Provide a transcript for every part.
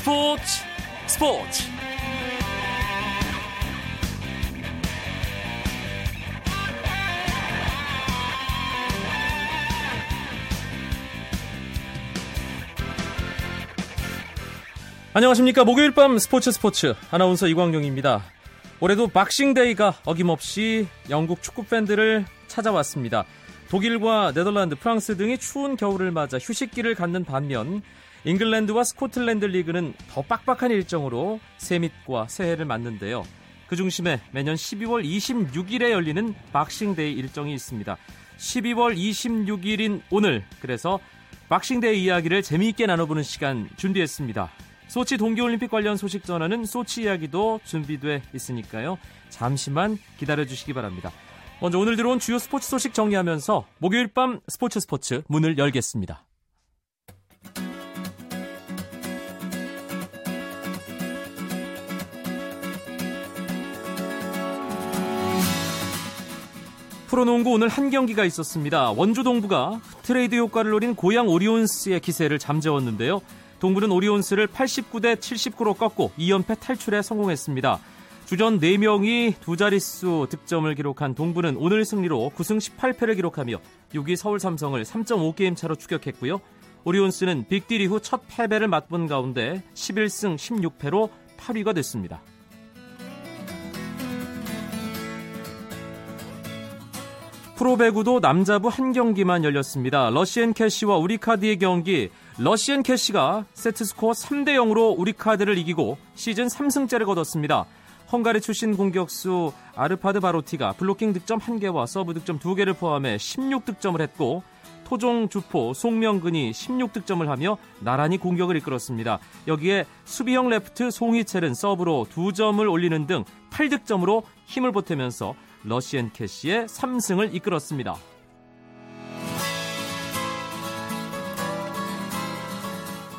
스포츠 스포츠. 안녕하십니까. 목요일 밤 스포츠 스포츠. 아나운서 이광용입니다. 올해도 박싱데이가 어김없이 영국 축구 팬들을 찾아왔습니다. 독일과 네덜란드, 프랑스 등이 추운 겨울을 맞아 휴식기를 갖는 반면 잉글랜드와 스코틀랜드 리그는 더 빡빡한 일정으로 세밑과 새해를 맞는데요. 그 중심에 매년 12월 26일에 열리는 박싱데이 일정이 있습니다. 12월 26일인 오늘 그래서 박싱데이 이야기를 재미있게 나눠보는 시간 준비했습니다. 소치 동계올림픽 관련 소식 전하는 소치 이야기도 준비돼 있으니까요. 잠시만 기다려주시기 바랍니다. 먼저 오늘 들어온 주요 스포츠 소식 정리하면서 목요일 밤 스포츠 스포츠 문을 열겠습니다. 프로농구 오늘 한 경기가 있었습니다. 원주 동부가 트레이드 효과를 노린 고양 오리온스의 기세를 잠재웠는데요. 동부는 오리온스를 89대 79로 꺾고 2연패 탈출에 성공했습니다. 주전 4명이 두 자릿수 득점을 기록한 동부는 오늘 승리로 9승 18패를 기록하며 6위 서울 삼성을 3.5게임 차로 추격했고요. 오리온스는 빅딜 이후 첫 패배를 맛본 가운데 11승 16패로 8위가 됐습니다. 프로배구도 남자부 한 경기만 열렸습니다. 러시앤 캐시와 우리카드의 경기. 러시앤 캐시가 세트스코어 3대 0으로 우리카드를 이기고 시즌 3승째를 거뒀습니다. 헝가리 출신 공격수 아르파드 바로티가 블로킹 득점 1개와 서브 득점 2개를 포함해 16득점을 했고 토종 주포 송명근이 16득점을 하며 나란히 공격을 이끌었습니다. 여기에 수비형 레프트 송희채는 서브로 2점을 올리는 등 8득점으로 힘을 보태면서 러시앤 캐시의 3승을 이끌었습니다.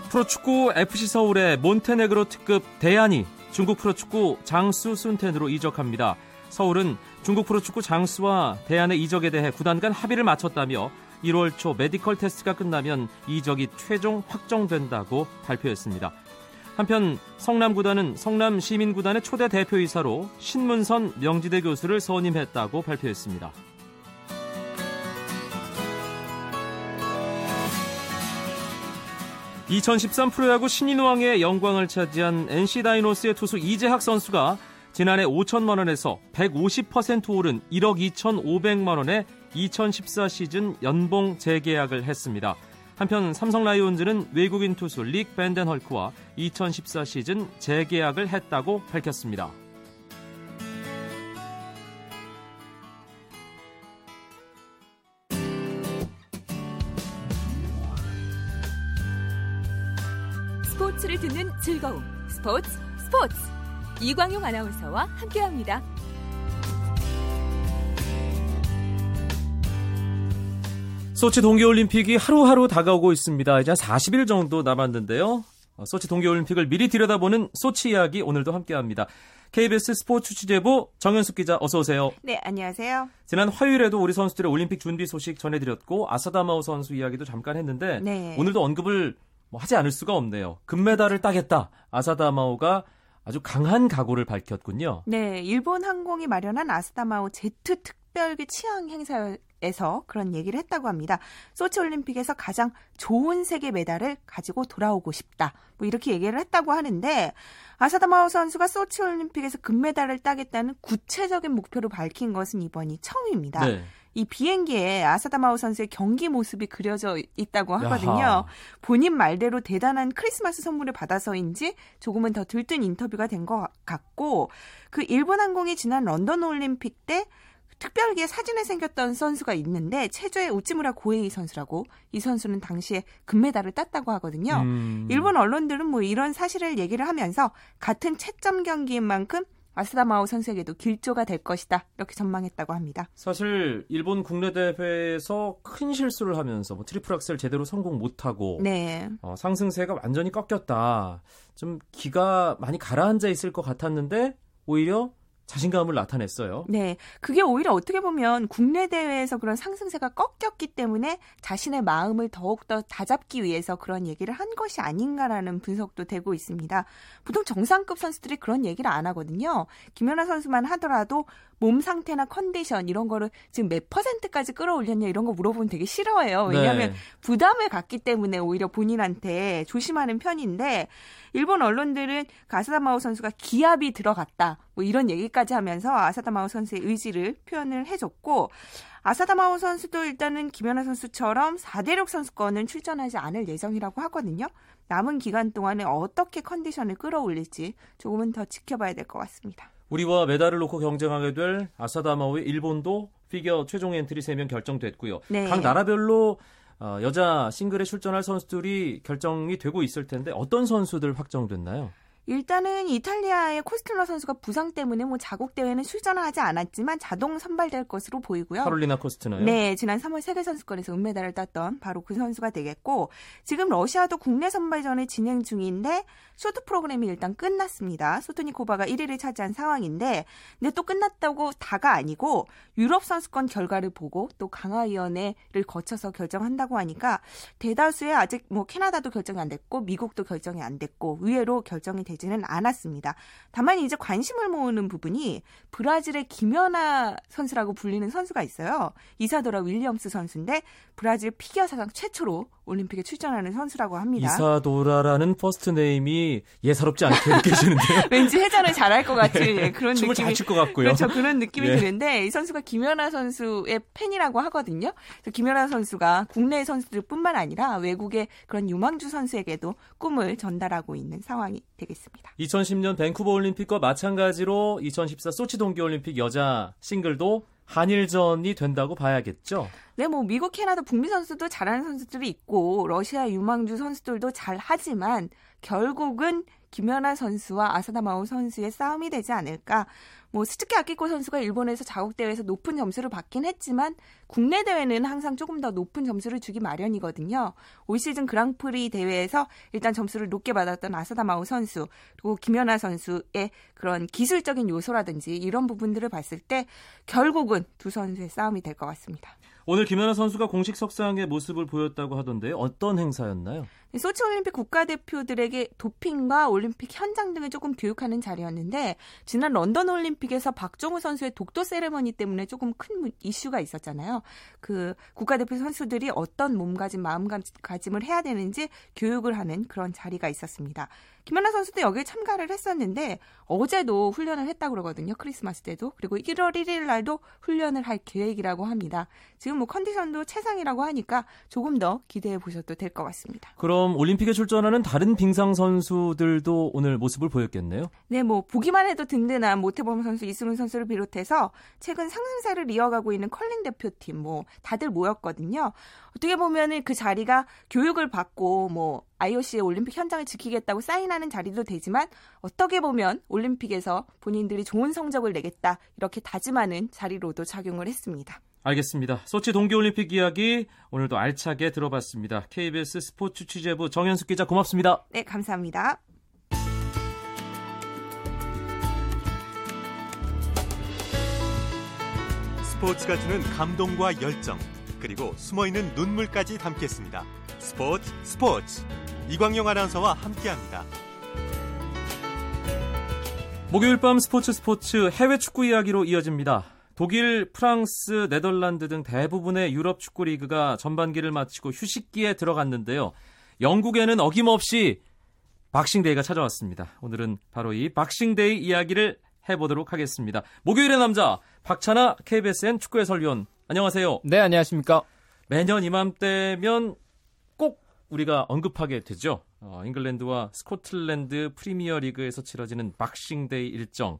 프로축구 FC 서울의 몬테네그로 특급 데얀이 중국 프로축구 장쑤 순톈으로 이적합니다. 서울은 중국 프로축구 장쑤와 데얀의 이적에 대해 구단 간 합의를 마쳤다며 1월 초 메디컬 테스트가 끝나면 이적이 최종 확정된다고 발표했습니다. 한편 성남구단은 성남시민구단의 초대 대표이사로 신문선 명지대 교수를 선임했다고 발표했습니다. (2013) 프로야구 신인왕의 영광을 차지한 NC 다이노스의 투수 이재학 선수가 지난해 5천만 원에서 150% 오른 1억 2,500만 원의 2014 시즌 연봉 재계약을 했습니다. 한편 삼성 라이온즈는 외국인 투수 릭 밴덴 헐크와 2014 시즌 재계약을 했다고 밝혔습니다. 스포츠를 듣는 즐거움 스포츠 스포츠 이광용 아나운서와 함께합니다. 소치 동계올림픽이 하루하루 다가오고 있습니다. 이제 40일 정도 남았는데요. 어, 소치 동계올림픽을 미리 들여다보는 소치 이야기 오늘도 함께합니다. KBS 스포츠 취재부 정현숙 기자 어서 오세요. 네, 안녕하세요. 지난 화요일에도 우리 선수들의 올림픽 준비 소식 전해드렸고 아사다마오 선수 이야기도 잠깐 했는데 네. 오늘도 언급을 뭐 하지 않을 수가 없네요. 금메달을 따겠다. 아사다마오가 아주 강한 각오를 밝혔군요. 네, 일본 항공이 마련한 아스다마오 제트 특별기 취향 행사 에서 그런 얘기를 했다고 합니다. 소치 올림픽에서 가장 좋은 세계 메달을 가지고 돌아오고 싶다. 뭐 이렇게 얘기를 했다고 하는데 아사다마오 선수가 소치 올림픽에서 금메달을 따겠다는 구체적인 목표를 밝힌 것은 이번이 처음입니다. 네. 이 비행기에 아사다마오 선수의 경기 모습이 그려져 있다고 하거든요. 야하. 본인 말대로 대단한 크리스마스 선물을 받아서인지 조금은 더 들뜬 인터뷰가 된 것 같고 그 일본 항공이 지난 런던 올림픽 때 특별기에 사진이 새겨졌던 선수가 있는데 체조의 우치무라 고헤이 선수라고 이 선수는 당시에 금메달을 땄다고 하거든요. 음. 일본 언론들은 뭐 이런 사실을 얘기를 하면서 같은 채점 경기인 만큼 아사다 마오 선수에게도 길조가 될 것이다 이렇게 전망했다고 합니다. 사실 일본 국내 대회에서 큰 실수를 하면서 뭐 트리플 악셀 제대로 성공 못하고 네. 어, 상승세가 완전히 꺾였다. 좀 기가 많이 가라앉아 있을 것 같았는데 오히려 자신감을 나타냈어요. 네. 그게 오히려 어떻게 보면 국내 대회에서 그런 상승세가 꺾였기 때문에 자신의 마음을 더욱더 다잡기 위해서 그런 얘기를 한 것이 아닌가라는 분석도 되고 있습니다. 보통 정상급 선수들이 그런 얘기를 안 하거든요. 김연아 선수만 하더라도 몸 상태나 컨디션 이런 거를 지금 몇 퍼센트까지 끌어올렸냐 이런 거 물어보면 되게 싫어해요. 왜냐하면 네. 부담을 갖기 때문에 오히려 본인한테 조심하는 편인데 일본 언론들은 아사다 마오 선수가 기합이 들어갔다. 뭐 이런 얘기까지 하면서 아사다 마오 선수의 의지를 표현을 해줬고 아사다 마오 선수도 일단은 김연아 선수처럼 4대륙 선수권은 출전하지 않을 예정이라고 하거든요. 남은 기간 동안에 어떻게 컨디션을 끌어올릴지 조금은 더 지켜봐야 될 것 같습니다. 우리와 메달을 놓고 경쟁하게 될 아사다 마오의 일본도 피겨 최종 엔트리 3명 결정됐고요. 네. 각 나라별로 어, 여자 싱글에 출전할 선수들이 결정이 되고 있을 텐데 어떤 선수들 확정됐나요? 일단은 이탈리아의 코스텔러 선수가 부상 때문에 뭐 자국 대회는 출전을 하지 않았지만 자동 선발될 것으로 보이고요. 카롤리나 코스트너요? 네, 지난 3월 세계 선수권에서 은메달을 땄던 바로 그 선수가 되겠고 지금 러시아도 국내 선발전을 진행 중인데 쇼트 프로그램이 일단 끝났습니다. 소토니코바가 1위를 차지한 상황인데 근데 또 끝났다고 다가 아니고 유럽 선수권 결과를 보고 또 강화위원회를 거쳐서 결정한다고 하니까 대다수의 아직 뭐 캐나다도 결정이 안 됐고 미국도 결정이 안 됐고 의외로 결정이 되지는 않았습니다. 다만 이제 관심을 모으는 부분이 브라질의 김연아 선수라고 불리는 선수가 있어요. 이사도라 윌리엄스 선수인데 브라질 피겨 사상 최초로 올림픽에 출전하는 선수라고 합니다. 이사도라라는 first name이 예사롭지 않게 느껴지는데요. 왠지 회전을 잘할 것 같은 네. 그런 춤을 느낌이 잘출 것 같고요. 그렇죠. 그런 느낌이 네. 드는데 이 선수가 김연아 선수의 팬이라고 하거든요. 그래서 김연아 선수가 국내 선수들뿐만 아니라 외국의 그런 유망주 선수에게도 꿈을 전달하고 있는 상황이 되겠습니다. 2010년 밴쿠버 올림픽과 마찬가지로 2014 소치 동계 올림픽 여자 싱글도 한일전이 된다고 봐야겠죠. 네, 뭐 미국, 캐나다, 북미 선수도 잘하는 선수들이 있고 러시아 유망주 선수들도 잘하지만 결국은 김연아 선수와 아사다 마오 선수의 싸움이 되지 않을까. 뭐 스츠키 아키코 선수가 일본에서 자국 대회에서 높은 점수를 받긴 했지만 국내 대회는 항상 조금 더 높은 점수를 주기 마련이거든요. 올 시즌 그랑프리 대회에서 일단 점수를 높게 받았던 아사다 마오 선수 그리고 김연아 선수의 그런 기술적인 요소라든지 이런 부분들을 봤을 때 결국은 두 선수의 싸움이 될 것 같습니다. 오늘 김연아 선수가 공식 석상의 모습을 보였다고 하던데 어떤 행사였나요? 소치 올림픽 국가대표들에게 도핑과 올림픽 현장 등을 조금 교육하는 자리였는데 지난 런던 올림픽에서 박정우 선수의 독도 세레머니 때문에 조금 큰 이슈가 있었잖아요. 그 국가대표 선수들이 어떤 몸가짐, 마음가짐을 해야 되는지 교육을 하는 그런 자리가 있었습니다. 김연아 선수도 여기에 참가를 했었는데 어제도 훈련을 했다고 그러거든요. 크리스마스 때도. 그리고 1월 1일 날도 훈련을 할 계획이라고 합니다. 지금 뭐 컨디션도 최상이라고 하니까 조금 더 기대해 보셔도 될 것 같습니다. 그럼 올림픽에 출전하는 다른 빙상 선수들도 오늘 모습을 보였겠네요. 네, 뭐 보기만 해도 든든한 모태범 선수, 이승훈 선수를 비롯해서 최근 상승세를 이어가고 있는 컬링 대표팀 뭐 다들 모였거든요. 어떻게 보면은 그 자리가 교육을 받고 뭐 IOC의 올림픽 현장을 지키겠다고 사인하는 자리도 되지만 어떻게 보면 올림픽에서 본인들이 좋은 성적을 내겠다 이렇게 다짐하는 자리로도 작용을 했습니다. 알겠습니다. 소치 동계올림픽 이야기 오늘도 알차게 들어봤습니다. KBS 스포츠 취재부 정현숙 기자 고맙습니다. 네, 감사합니다. 스포츠가 주는 감동과 열정 그리고 숨어있는 눈물까지 담겠습니다. 스포츠 스포츠 이광용 아나운서와 함께합니다. 목요일 밤 스포츠 스포츠 해외 축구 이야기로 이어집니다. 독일, 프랑스, 네덜란드 등 대부분의 유럽 축구 리그가 전반기를 마치고 휴식기에 들어갔는데요. 영국에는 어김없이 박싱데이가 찾아왔습니다. 오늘은 바로 이 박싱데이 이야기를 해보도록 하겠습니다. 목요일의 남자 박찬하 KBSN 축구 해설위원 안녕하세요. 네, 안녕하십니까. 매년 이맘때면 꼭 우리가 언급하게 되죠. 어, 잉글랜드와 스코틀랜드 프리미어 리그에서 치러지는 박싱데이 일정.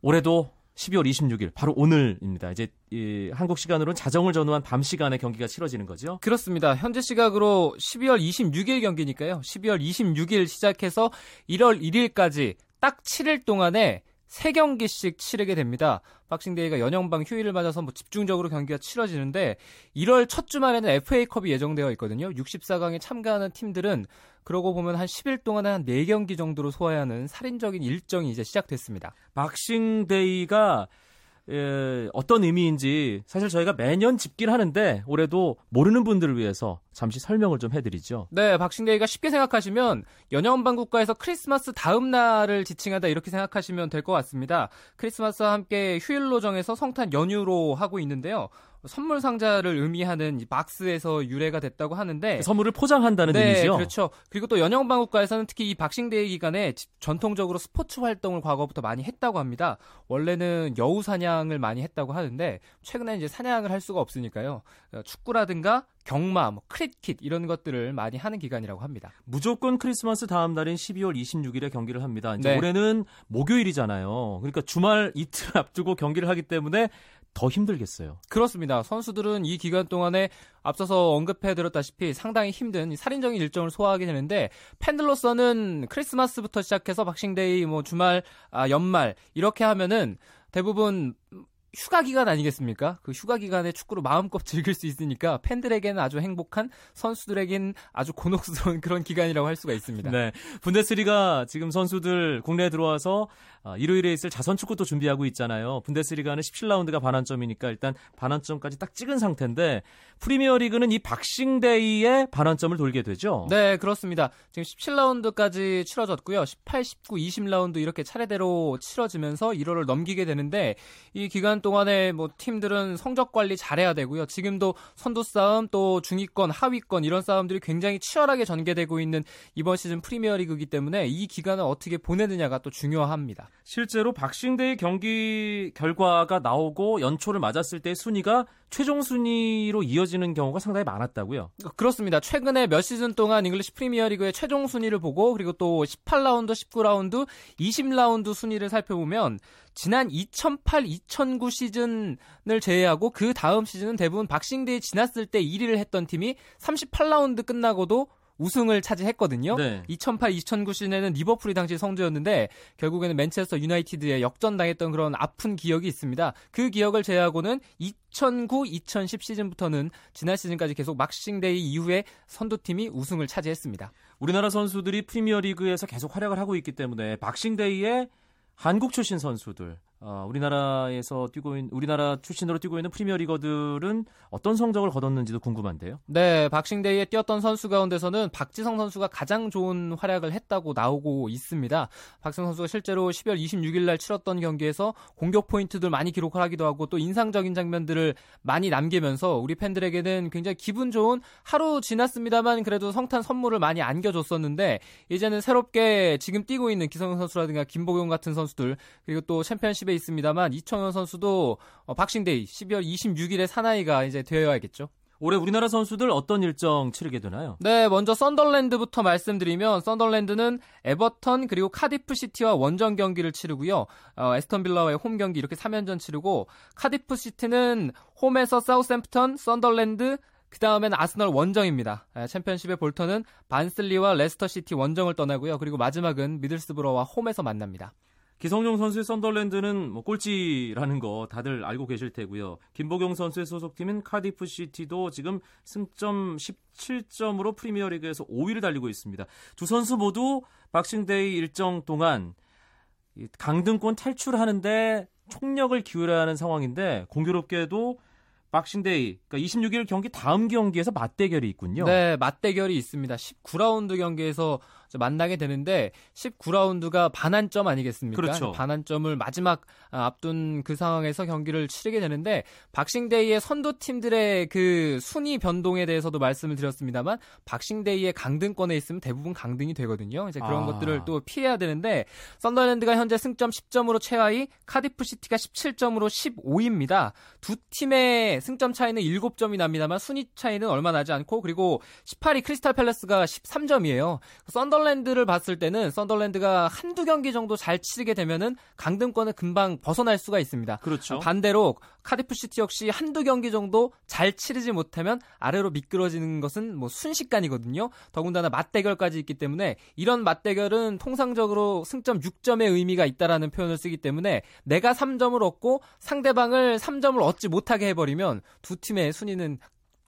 올해도 12월 26일 바로 오늘입니다. 이제 이 한국 시간으로는 자정을 전후한 밤 시간에 경기가 치러지는 거죠. 그렇습니다. 현재 시각으로 12월 26일 경기니까요. 12월 26일 시작해서 1월 1일까지 딱 7일 동안에 3경기씩 치르게 됩니다. 박싱데이가 연영방 휴일을 맞아서 뭐 집중적으로 경기가 치러지는데 1월 첫 주말에는 FA컵이 예정되어 있거든요. 64강에 참가하는 팀들은 그러고 보면 한 10일 동안에 한 4경기 정도로 소화해야 하는 살인적인 일정이 이제 시작됐습니다. 박싱데이가 예, 어떤 의미인지 사실 저희가 매년 짚긴 하는데 올해도 모르는 분들을 위해서 잠시 설명을 좀 해드리죠. 네, 박싱데이가 쉽게 생각하시면 영연방 국가에서 크리스마스 다음 날을 지칭한다 이렇게 생각하시면 될 것 같습니다. 크리스마스와 함께 휴일로 정해서 성탄 연휴로 하고 있는데요. 선물 상자를 의미하는 박스에서 유래가 됐다고 하는데 선물을 포장한다는 네, 의미죠. 그렇죠. 그리고 또 영연방 국가에서는 특히 이 박싱데이 기간에 전통적으로 스포츠 활동을 과거부터 많이 했다고 합니다. 원래는 여우 사냥을 많이 했다고 하는데 최근에 이제 사냥을 할 수가 없으니까요. 어, 축구라든가 경마, 뭐 크리킷 이런 것들을 많이 하는 기간이라고 합니다. 무조건 크리스마스 다음 날인 12월 26일에 경기를 합니다. 이제 네. 올해는 목요일이잖아요. 그러니까 주말 이틀 앞두고 경기를 하기 때문에 더 힘들겠어요. 그렇습니다. 선수들은 이 기간 동안에 앞서서 언급해드렸다시피 상당히 힘든 이 살인적인 일정을 소화하게 되는데 팬들로서는 크리스마스부터 시작해서 박싱데이, 뭐 주말, 아, 연말 이렇게 하면은 대부분 휴가 기간 아니겠습니까? 그 휴가 기간에 축구를 마음껏 즐길 수 있으니까 팬들에게는 아주 행복한 선수들에겐 아주 곤혹스러운 그런 기간이라고 할 수가 있습니다. 네. 분데스리가 지금 선수들 국내에 들어와서 아, 일요일에 있을 자선 축구도 준비하고 있잖아요. 분데스리가는 17라운드가 반환점이니까 일단 반환점까지 딱 찍은 상태인데 프리미어리그는 이 박싱데이에 반환점을 돌게 되죠. 네, 그렇습니다. 지금 17라운드까지 치러졌고요. 18, 19, 20라운드 이렇게 차례대로 치러지면서 1월을 넘기게 되는데 이 기간 동안에 뭐 팀들은 성적 관리 잘해야 되고요. 지금도 선두 싸움 또 중위권, 하위권 이런 싸움들이 굉장히 치열하게 전개되고 있는 이번 시즌 프리미어리그이기 때문에 이 기간을 어떻게 보내느냐가 또 중요합니다. 실제로 박싱데이 경기 결과가 나오고 연초를 맞았을 때 순위가 최종 순위로 이어지는 경우가 상당히 많았다고요. 그렇습니다. 최근에 몇 시즌 동안 잉글리시 프리미어리그의 최종 순위를 보고 그리고 또 18라운드, 19라운드, 20라운드 순위를 살펴보면 지난 2008, 2009 시즌을 제외하고 그 다음 시즌은 대부분 박싱데이 지났을 때 1위를 했던 팀이 38라운드 끝나고도 우승을 차지했거든요. 네. 2008, 2009 시즌에는 리버풀이 당시 선두였는데 결국에는 맨체스터 유나이티드에 역전당했던 그런 아픈 기억이 있습니다. 그 기억을 제외하고는 2009, 2010 시즌부터는 지난 시즌까지 계속 박싱데이 이후에 선두팀이 우승을 차지했습니다. 우리나라 선수들이 프리미어리그에서 계속 활약을 하고 있기 때문에 박싱데이에 한국 출신 선수들, 어, 우리나라에서 뛰고 있는 우리나라 출신으로 뛰고 있는 프리미어 리거들은 어떤 성적을 거뒀는지도 궁금한데요. 네, 박싱데이에 뛰었던 선수 가운데서는 박지성 선수가 가장 좋은 활약을 했다고 나오고 있습니다. 박지성 선수가 실제로 12월 26일 날 치렀던 경기에서 공격 포인트들 많이 기록을 하기도 하고 또 인상적인 장면들을 많이 남기면서 우리 팬들에게는 굉장히 기분 좋은 하루 지났습니다만 그래도 성탄 선물을 많이 안겨줬었는데 이제는 새롭게 지금 뛰고 있는 기성용 선수라든가 김보경 같은 선수들 그리고 또 챔피언십 에 있습니다만 이청용 선수도 어, 박싱데이 12월 26일에 사나이가 이제 되어야겠죠. 올해 우리나라 선수들 어떤 일정 치르게 되나요? 네, 먼저 썬덜랜드부터 말씀드리면 썬덜랜드는 에버턴 그리고 카디프 시티와 원정 경기를 치르고요. 어, 애스턴 빌라와의 홈 경기 이렇게 3연전 치르고 카디프 시티는 홈에서 사우샘프턴, 썬덜랜드 그 다음에는 아스널 원정입니다. 에, 챔피언십의 볼턴은 반슬리와 레스터 시티 원정을 떠나고요. 그리고 마지막은 미들스브러와 홈에서 만납니다. 기성용 선수의 썬덜랜드는 뭐 꼴찌라는 거 다들 알고 계실 테고요. 김보경 선수의 소속팀인 카디프 시티도 지금 승점 17점으로 프리미어리그에서 5위를 달리고 있습니다. 두 선수 모두 박싱데이 일정 동안 이 강등권 탈출하는데 총력을 기울여야 하는 상황인데 공교롭게도 박싱데이 그러니까 26일 경기 다음 경기에서 맞대결이 있군요. 네, 맞대결이 있습니다. 19라운드 경기에서 만나게 되는데 19라운드가 반환점 아니겠습니까? 그렇죠. 반환점을 마지막 아, 앞둔 그 상황에서 경기를 치르게 되는데 박싱데이의 선두 팀들의 그 순위 변동에 대해서도 말씀을 드렸습니다만 박싱데이의 강등권에 있으면 대부분 강등이 되거든요. 이제 그런 아. 것들을 또 피해야 되는데 썬덜랜드가 현재 승점 10점으로 최하위, 카디프 시티가 17점으로 15위입니다. 두 팀의 승점 차이는 7점이 납니다만 순위 차이는 얼마 나지 않고 그리고 18위 크리스탈 팰레스가 13점이에요. 썬더 썬덜랜드를 봤을 때는 썬덜랜드가 한두 경기 정도 잘 치르게 되면은 강등권을 금방 벗어날 수가 있습니다. 그렇죠. 반대로 카디프 시티 역시 한두 경기 정도 잘 치르지 못하면 아래로 미끄러지는 것은 뭐 순식간이거든요. 더군다나 맞대결까지 있기 때문에 이런 맞대결은 통상적으로 승점 6점의 의미가 있다라는 표현을 쓰기 때문에 내가 3점을 얻고 상대방을 3점을 얻지 못하게 해버리면 두 팀의 순위는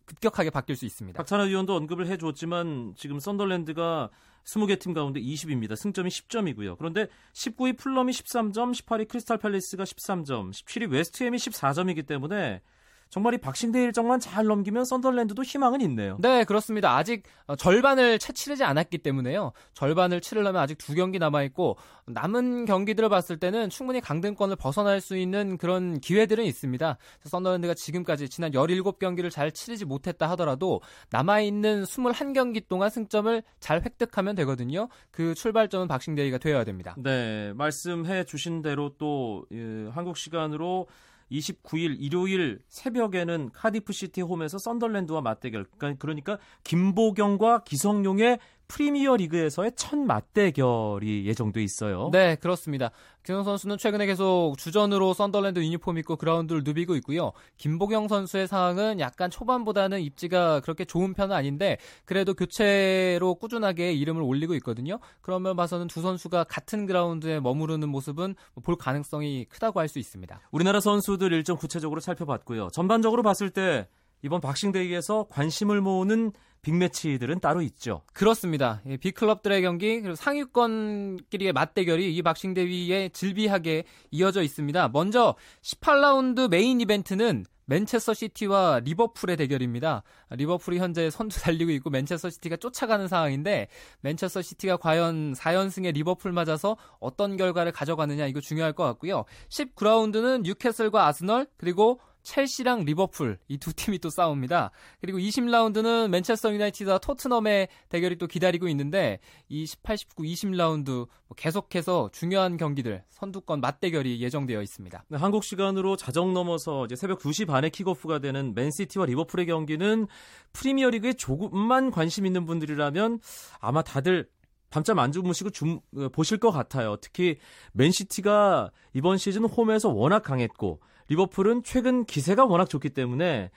급격하게 바뀔 수 있습니다. 박찬하 위원도 언급을 해줬지만 지금 썬덜랜드가 20개 팀 가운데 20입니다. 승점이 10점이고요. 그런데 19위 풀럼이 13점, 18위 크리스탈 팰리스가 13점, 17위 웨스트햄이 14점이기 때문에 정말 이 박싱대 일정만 잘 넘기면 썬덜랜드도 희망은 있네요. 네, 그렇습니다. 아직 어, 절반을 채 치르지 않았기 때문에요. 절반을 치르려면 아직 두 경기 남아 있고 남은 경기들을 봤을 때는 충분히 강등권을 벗어날 수 있는 그런 기회들은 있습니다. 썬덜랜드가 지금까지 지난 17경기를 잘 치르지 못했다 하더라도 남아 있는 21경기 동안 승점을 잘 획득하면 되거든요. 그 출발점은 박싱데이가 되어야 됩니다. 네, 말씀해 주신 대로 또 예, 한국 시간으로 29일 일요일 새벽에는 카디프 시티 홈에서 썬덜랜드와 맞대결. 그러니까, 그러니까 김보경과 기성용의 프리미어 리그에서의 첫 맞대결이 예정돼 있어요. 네, 그렇습니다. 기성용 선수는 최근에 계속 주전으로 썬덜랜드 유니폼 입고 그라운드를 누비고 있고요. 김보경 선수의 상황은 약간 초반보다는 입지가 그렇게 좋은 편은 아닌데 그래도 교체로 꾸준하게 이름을 올리고 있거든요. 그러면 봐서는 두 선수가 같은 그라운드에 머무르는 모습은 볼 가능성이 크다고 할 수 있습니다. 우리나라 선수들 일정 구체적으로 살펴봤고요. 전반적으로 봤을 때 이번 박싱데이에서 관심을 모으는 빅매치들은 따로 있죠. 그렇습니다. 빅클럽들의 경기 그리고 상위권끼리의 맞대결이 이 박싱데이에 즐비하게 이어져 있습니다. 먼저 18라운드 메인 이벤트는 맨체스터 시티와 리버풀의 대결입니다. 리버풀이 현재 선두 달리고 있고 맨체스터 시티가 쫓아가는 상황인데 맨체스터 시티가 과연 4연승의 리버풀 맞아서 어떤 결과를 가져가느냐 이거 중요할 것 같고요. 19라운드는 뉴캐슬과 아스널 그리고 첼시랑 리버풀 이 두 팀이 또 싸웁니다. 그리고 20라운드는 맨체스터 유나이티드와 토트넘의 대결이 또 기다리고 있는데 이 18, 19, 20라운드 계속해서 중요한 경기들 선두권 맞대결이 예정되어 있습니다. 네, 한국 시간으로 자정 넘어서 이제 새벽 2시 반에 킥오프가 되는 맨시티와 리버풀의 경기는 프리미어리그에 조금만 관심 있는 분들이라면 아마 다들 밤잠 안 주무시고 줌, 어, 보실 것 같아요. 특히 맨시티가 이번 시즌 홈에서 워낙 강했고 리버풀은 최근 기세가 워낙 좋기 때문에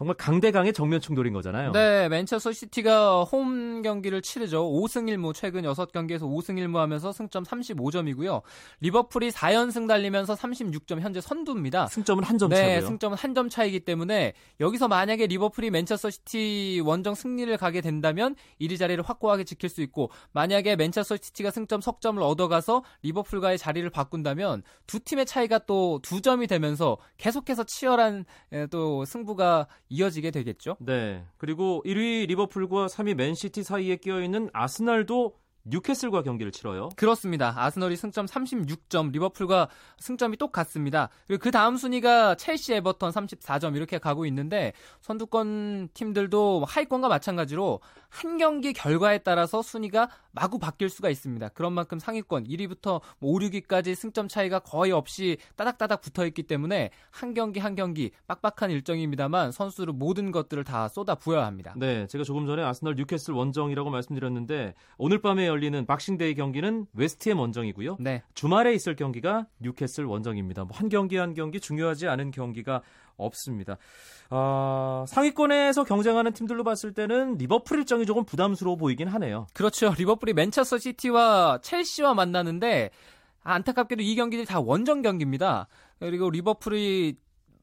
정말 강대강의 정면 충돌인 거잖아요. 네, 맨체스터 시티가 홈 경기를 치르죠. 5승 1무 최근 6경기에서 5승 1무 하면서 승점 35점이고요. 리버풀이 4연승 달리면서 36점 현재 선두입니다. 승점은 한점 네, 차고요. 승점은 한 점 차이기 때문에 여기서 만약에 리버풀이 맨체스터 시티 원정 승리를 가게 된다면 1위 자리를 확고하게 지킬 수 있고 만약에 맨체스터 시티가 승점 석점을 얻어가서 리버풀과의 자리를 바꾼다면 두 팀의 차이가 또 두 점이 되면서 계속해서 치열한 에, 또 승부가 이어지게 되겠죠. 네. 그리고 1위 리버풀과 3위 맨시티 사이에 끼어 있는 아스날도 뉴캐슬과 경기를 치러요. 그렇습니다. 아스널이 승점 36점, 리버풀과 승점이 똑같습니다. 그리고 그 다음 순위가 첼시, 에버턴 34점 이렇게 가고 있는데 선두권 팀들도 하위권과 마찬가지로 한 경기 결과에 따라서 순위가 마구 바뀔 수가 있습니다. 그런 만큼 상위권 1위부터 5, 6위까지 승점 차이가 거의 없이 따닥따닥 붙어 있기 때문에 한 경기 한 경기 빡빡한 일정입니다만 선수를 모든 것들을 다 쏟아 부어야 합니다. 네, 제가 조금 전에 아스널 뉴캐슬 원정이라고 말씀드렸는데 오늘 밤에 열리는 박싱데이 경기는 웨스트햄 원정이고요. 네. 주말에 있을 경기가 뉴캐슬 원정입니다. 뭐 한 경기 한 경기 중요하지 않은 경기가 없습니다. 아, 상위권에서 경쟁하는 팀들로 봤을 때는 리버풀 일정이 조금 부담스러워 보이긴 하네요. 그렇죠. 리버풀이 맨체스터 시티와 첼시와 만나는데 안타깝게도 이 경기들이 다 원정 경기입니다. 그리고 리버풀이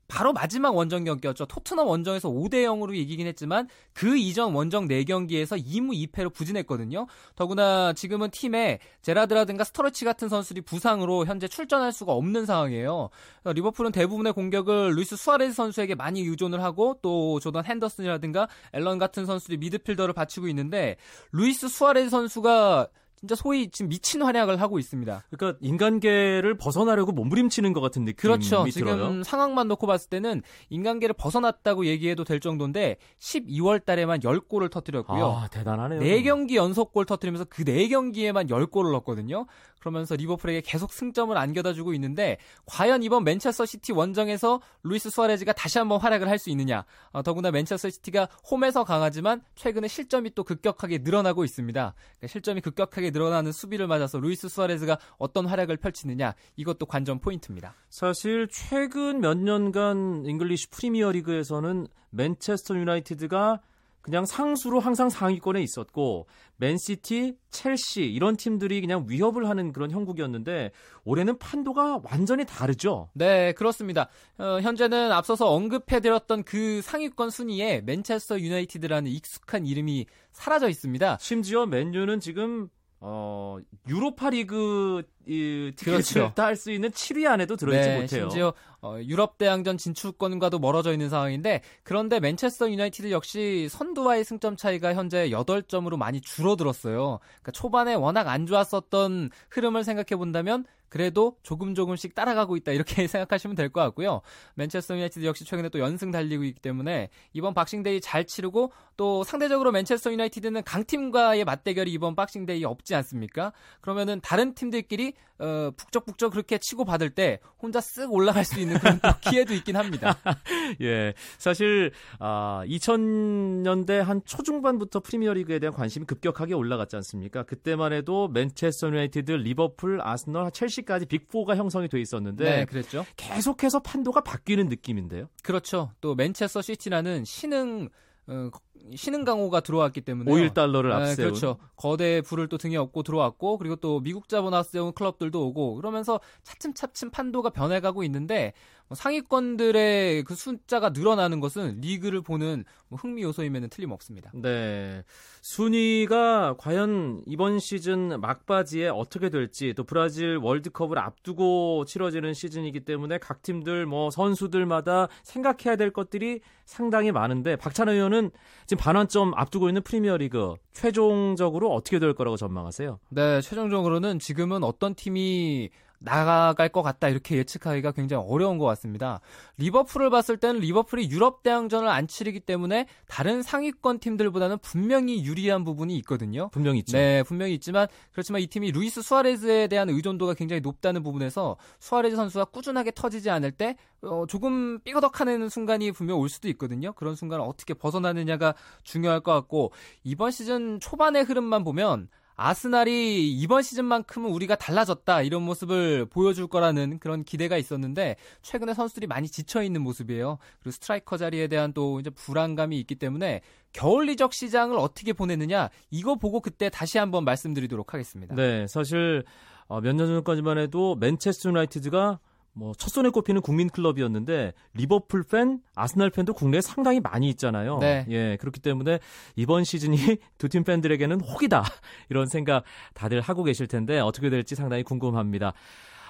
바로 마지막 원정 경기였죠. 토트넘 원정에서 5대 0으로 이기긴 했지만 그 이전 원정 4경기에서 2무 2패로 부진했거든요. 더구나 지금은 팀에 제라드라든가 스터리지 같은 선수들이 부상으로 현재 출전할 수가 없는 상황이에요. 리버풀은 대부분의 공격을 루이스 수아레스 선수에게 많이 의존을 하고 또 조던 헨더슨이라든가 앨런 같은 선수들이 미드필더를 받치고 있는데 루이스 수아레스 선수가 진짜 소위 지금 미친 활약을 하고 있습니다. 그러니까 인간계를 벗어나려고 몸부림치는 것 같은 느낌이 그렇죠. 들어요. 지금 상황만 놓고 봤을 때는 인간계를 벗어났다고 얘기해도 될 정도인데 12월 달에만 10골을 터뜨렸고요. 아, 대단하네요. 4경기 연속골 터뜨리면서 그 4경기에만 10골을 넣었거든요. 그러면서 리버풀에게 계속 승점을 안겨다 주고 있는데 과연 이번 맨체스터 시티 원정에서 루이스 수아레즈가 다시 한번 활약을 할 수 있느냐. 어, 더구나 맨체스터 시티가 홈에서 강하지만 최근에 실점이 또 급격하게 늘어나고 있습니다. 그러니까 실점이 급격하게 늘어나는 수비를 맞아서 루이스 수아레즈가 어떤 활약을 펼치느냐. 이것도 관전 포인트입니다. 사실 최근 몇 년간 잉글리시 프리미어 리그에서는 맨체스터 유나이티드가 그냥 상수로 항상 상위권에 있었고 맨시티, 첼시 이런 팀들이 그냥 위협을 하는 그런 형국이었는데 올해는 판도가 완전히 다르죠. 네, 그렇습니다. 어, 현재는 앞서서 언급해드렸던 그 상위권 순위에 맨체스터 유나이티드라는 익숙한 이름이 사라져 있습니다. 심지어 맨유는 지금 어, 유로파 리그 이 티켓을 그렇죠. 딸수 있는 7위 안에도 들어있지 네, 못해요. 심지어 어, 유럽 대항전 진출권과도 멀어져 있는 상황인데 그런데 맨체스터 유나이티드 역시 선두와의 승점 차이가 현재 8점으로 많이 줄어들었어요. 그러니까 초반에 워낙 안 좋았었던 흐름을 생각해 본다면 그래도 조금 조금씩 따라가고 있다 이렇게 생각하시면 될 것 같고요. 맨체스터 유나이티드 역시 최근에 또 연승 달리고 있기 때문에 이번 박싱데이 잘 치르고 또 상대적으로 맨체스터 유나이티드는 강팀과의 맞대결이 이번 박싱데이 없지 않습니까? 그러면은 다른 팀들끼리 어, 북적북적 그렇게 치고 받을 때 혼자 쓱 올라갈 수 있는 그런 또 기회도 있긴 합니다. 예, 사실 아, 2000년대 한 초중반부터 프리미어리그에 대한 관심이 급격하게 올라갔지 않습니까? 그때만 해도 맨체스터 유나이티드, 리버풀, 아스널, 첼시까지 빅4가 형성이 돼 있었는데 네, 그랬죠. 계속해서 판도가 바뀌는 느낌인데요. 그렇죠. 또 맨체스터 시티라는 신흥 어, 신흥 강호가 들어왔기 때문에 5일 달러를 네, 앞세운 그렇죠. 거대 불을 또 등에 업고 들어왔고 그리고 또 미국 자본 앞세운 클럽들도 오고 그러면서 차츰차츰 판도가 변해가고 있는데 뭐 상위권들의 그 숫자가 늘어나는 것은 리그를 보는 뭐 흥미 요소임에는 틀림없습니다. 네. 순위가 과연 이번 시즌 막바지에 어떻게 될지 또 브라질 월드컵을 앞두고 치러지는 시즌이기 때문에 각 팀들 뭐 선수들마다 생각해야 될 것들이 상당히 많은데 박찬호 의원은 지금 반환점 앞두고 있는 프리미어리그 최종적으로 어떻게 될 거라고 전망하세요? 네, 최종적으로는 지금은 어떤 팀이 나갈 것 같다 이렇게 예측하기가 굉장히 어려운 것 같습니다. 리버풀을 봤을 때는 리버풀이 유럽 대항전을 안 치르기 때문에 다른 상위권 팀들보다는 분명히 유리한 부분이 있거든요. 분명히 있죠. 네, 분명히 있지만 그렇지만 이 팀이 루이스 수아레즈에 대한 의존도가 굉장히 높다는 부분에서 수아레즈 선수가 꾸준하게 터지지 않을 때 어, 조금 삐거덕하는 순간이 분명 올 수도 있거든요. 그런 순간을 어떻게 벗어나느냐가 중요할 것 같고 이번 시즌 초반의 흐름만 보면 아스날이 이번 시즌만큼은 우리가 달라졌다 이런 모습을 보여줄 거라는 그런 기대가 있었는데 최근에 선수들이 많이 지쳐 있는 모습이에요. 그리고 스트라이커 자리에 대한 또 이제 불안감이 있기 때문에 겨울 이적 시장을 어떻게 보내느냐 이거 보고 그때 다시 한번 말씀드리도록 하겠습니다. 네, 사실 어, 몇년 전까지만 해도 맨체스터 유나이티드가 뭐 첫손에 꼽히는 국민 클럽이었는데 리버풀 팬, 아스날 팬도 국내에 상당히 많이 있잖아요. 네. 예, 그렇기 때문에 이번 시즌이 두 팀 팬들에게는 혹이다 이런 생각 다들 하고 계실 텐데 어떻게 될지 상당히 궁금합니다.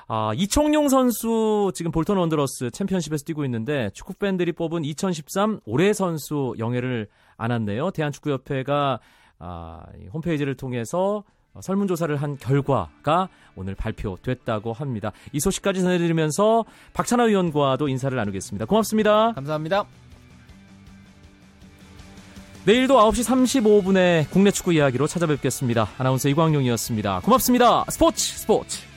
아, 이청용 선수 지금 볼턴 원더러스 챔피언십에서 뛰고 있는데 축구 팬들이 뽑은 2013 올해 선수 영예를 안았네요. 대한축구협회가 아, 이 홈페이지를 통해서 어, 설문조사를 한 결과가 오늘 발표됐다고 합니다. 이 소식까지 전해드리면서 박찬하 의원과도 인사를 나누겠습니다. 고맙습니다. 감사합니다. 내일도 9시 35분에 국내 축구 이야기로 찾아뵙겠습니다. 아나운서 이광용이었습니다. 고맙습니다. 스포츠 스포츠.